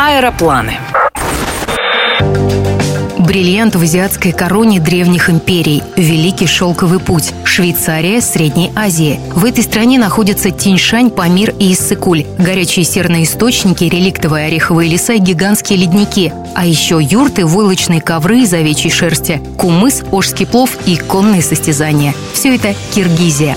Аэропланы. Бриллиант в азиатской короне древних империй. Великий шелковый путь. Швейцария, Средней Азии. В этой стране находятся Тиньшань, Памир и Иссыкуль. Горячие серные источники, реликтовые ореховые леса и гигантские ледники. А еще юрты, войлочные ковры из овечьей шерсти, кумыс, ожский плов и конные состязания. Все это Киргизия.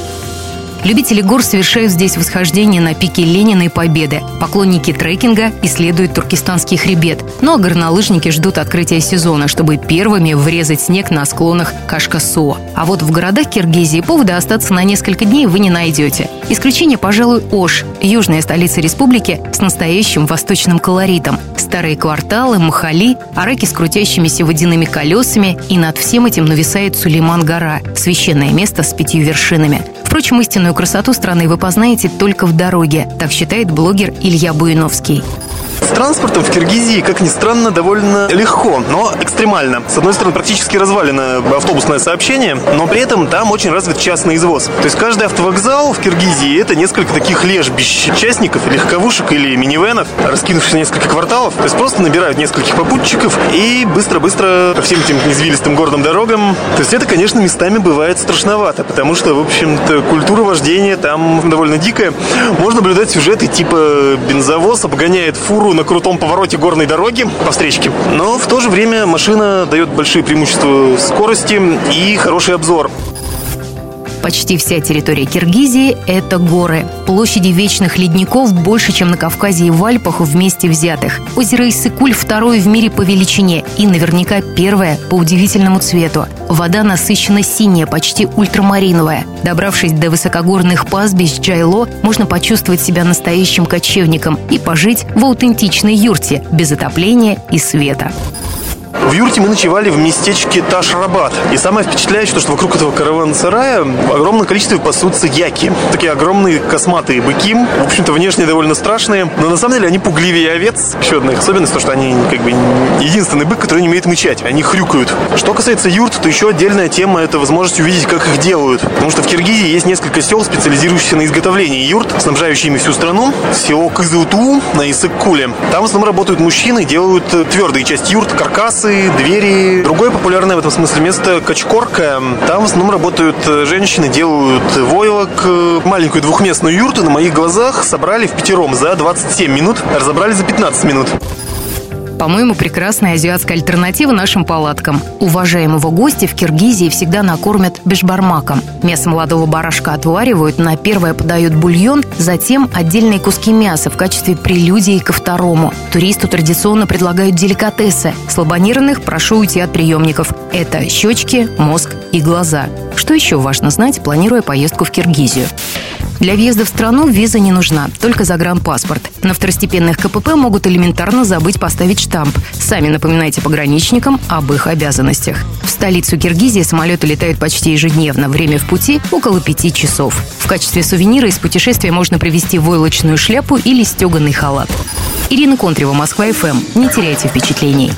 Любители гор совершают здесь восхождение на пике Ленина и Победы. Поклонники трекинга исследуют туркестанский хребет. Ну а горнолыжники ждут открытия сезона, чтобы первыми врезать снег на склонах Кашкасуа. А вот в городах Киргизии повода остаться на несколько дней вы не найдете. Исключение, пожалуй, Ош, южная столица республики с настоящим восточным колоритом. Старые кварталы, махали, араки с крутящимися водяными колесами, и над всем этим нависает Сулейман-гора, священное место с пятью вершинами. Впрочем, истинную красоту страны вы познаете только в дороге, так считает блогер Илья Буиновский. Транспортом в Киргизии, как ни странно, довольно легко, но экстремально. С одной стороны, практически развалено автобусное сообщение, но при этом там очень развит частный извоз. То есть каждый автовокзал в Киргизии это несколько таких лежбищ частников, легковушек или минивенов, раскинувшихся несколько кварталов. То есть просто набирают нескольких попутчиков и быстро-быстро по всем этим извилистым горным дорогам. То есть это, конечно, местами бывает страшновато, потому что, в общем-то, культура вождения там довольно дикая. Можно наблюдать сюжеты типа бензовоз обгоняет фуру на крутом повороте горной дороги по встречке. Но в то же время машина дает большие преимущества скорости и хороший обзор. Почти вся территория Киргизии – это горы. Площади вечных ледников больше, чем на Кавказе и в Альпах вместе взятых. Озеро Иссыкуль второе в мире по величине и наверняка первое по удивительному цвету. Вода насыщенно синяя, почти ультрамариновая. Добравшись до высокогорных пастбищ Джайло, можно почувствовать себя настоящим кочевником и пожить в аутентичной юрте без отопления и света. В юрте мы ночевали в местечке Ташрабад. И самое впечатляющее, что вокруг этого караван-сарая огромное количество пасутся яки. Такие огромные косматые быки. В общем-то, внешне довольно страшные. Но на самом деле они пугливее овец. Еще одна их особенность, то, что они как бы единственный бык, который не умеет мычать. Они хрюкают. Что касается юрт, то еще отдельная тема – это возможность увидеть, как их делают. Потому что в Киргизии есть несколько сел, специализирующихся на изготовлении юрт, снабжающими всю страну. Село Кызылту на Исык-Куле. Там в основном работают мужчины, делают твердые части юрт, каркасы, двери. Другое популярное в этом смысле место – Качкорка. Там в основном работают э, женщины, делают войлок. Маленькую двухместную юрту на моих глазах собрали в пятером за 27 минут, разобрали за 15 минут по-моему, прекрасная азиатская альтернатива нашим палаткам. Уважаемого гостя в Киргизии всегда накормят бешбармаком. Мясо молодого барашка отваривают, на первое подают бульон, затем отдельные куски мяса в качестве прелюдии ко второму. Туристу традиционно предлагают деликатесы. Слабонервных прошу уйти от приемников. Это щечки, мозг и глаза. Что еще важно знать, планируя поездку в Киргизию? Для въезда в страну виза не нужна, только загранпаспорт. На второстепенных КПП могут элементарно забыть поставить штамп. Сами напоминайте пограничникам об их обязанностях. В столицу Киргизии самолеты летают почти ежедневно. Время в пути – около пяти часов. В качестве сувенира из путешествия можно привезти войлочную шляпу или стеганый халат. Ирина Контрева, Москва-ФМ. Не теряйте впечатлений.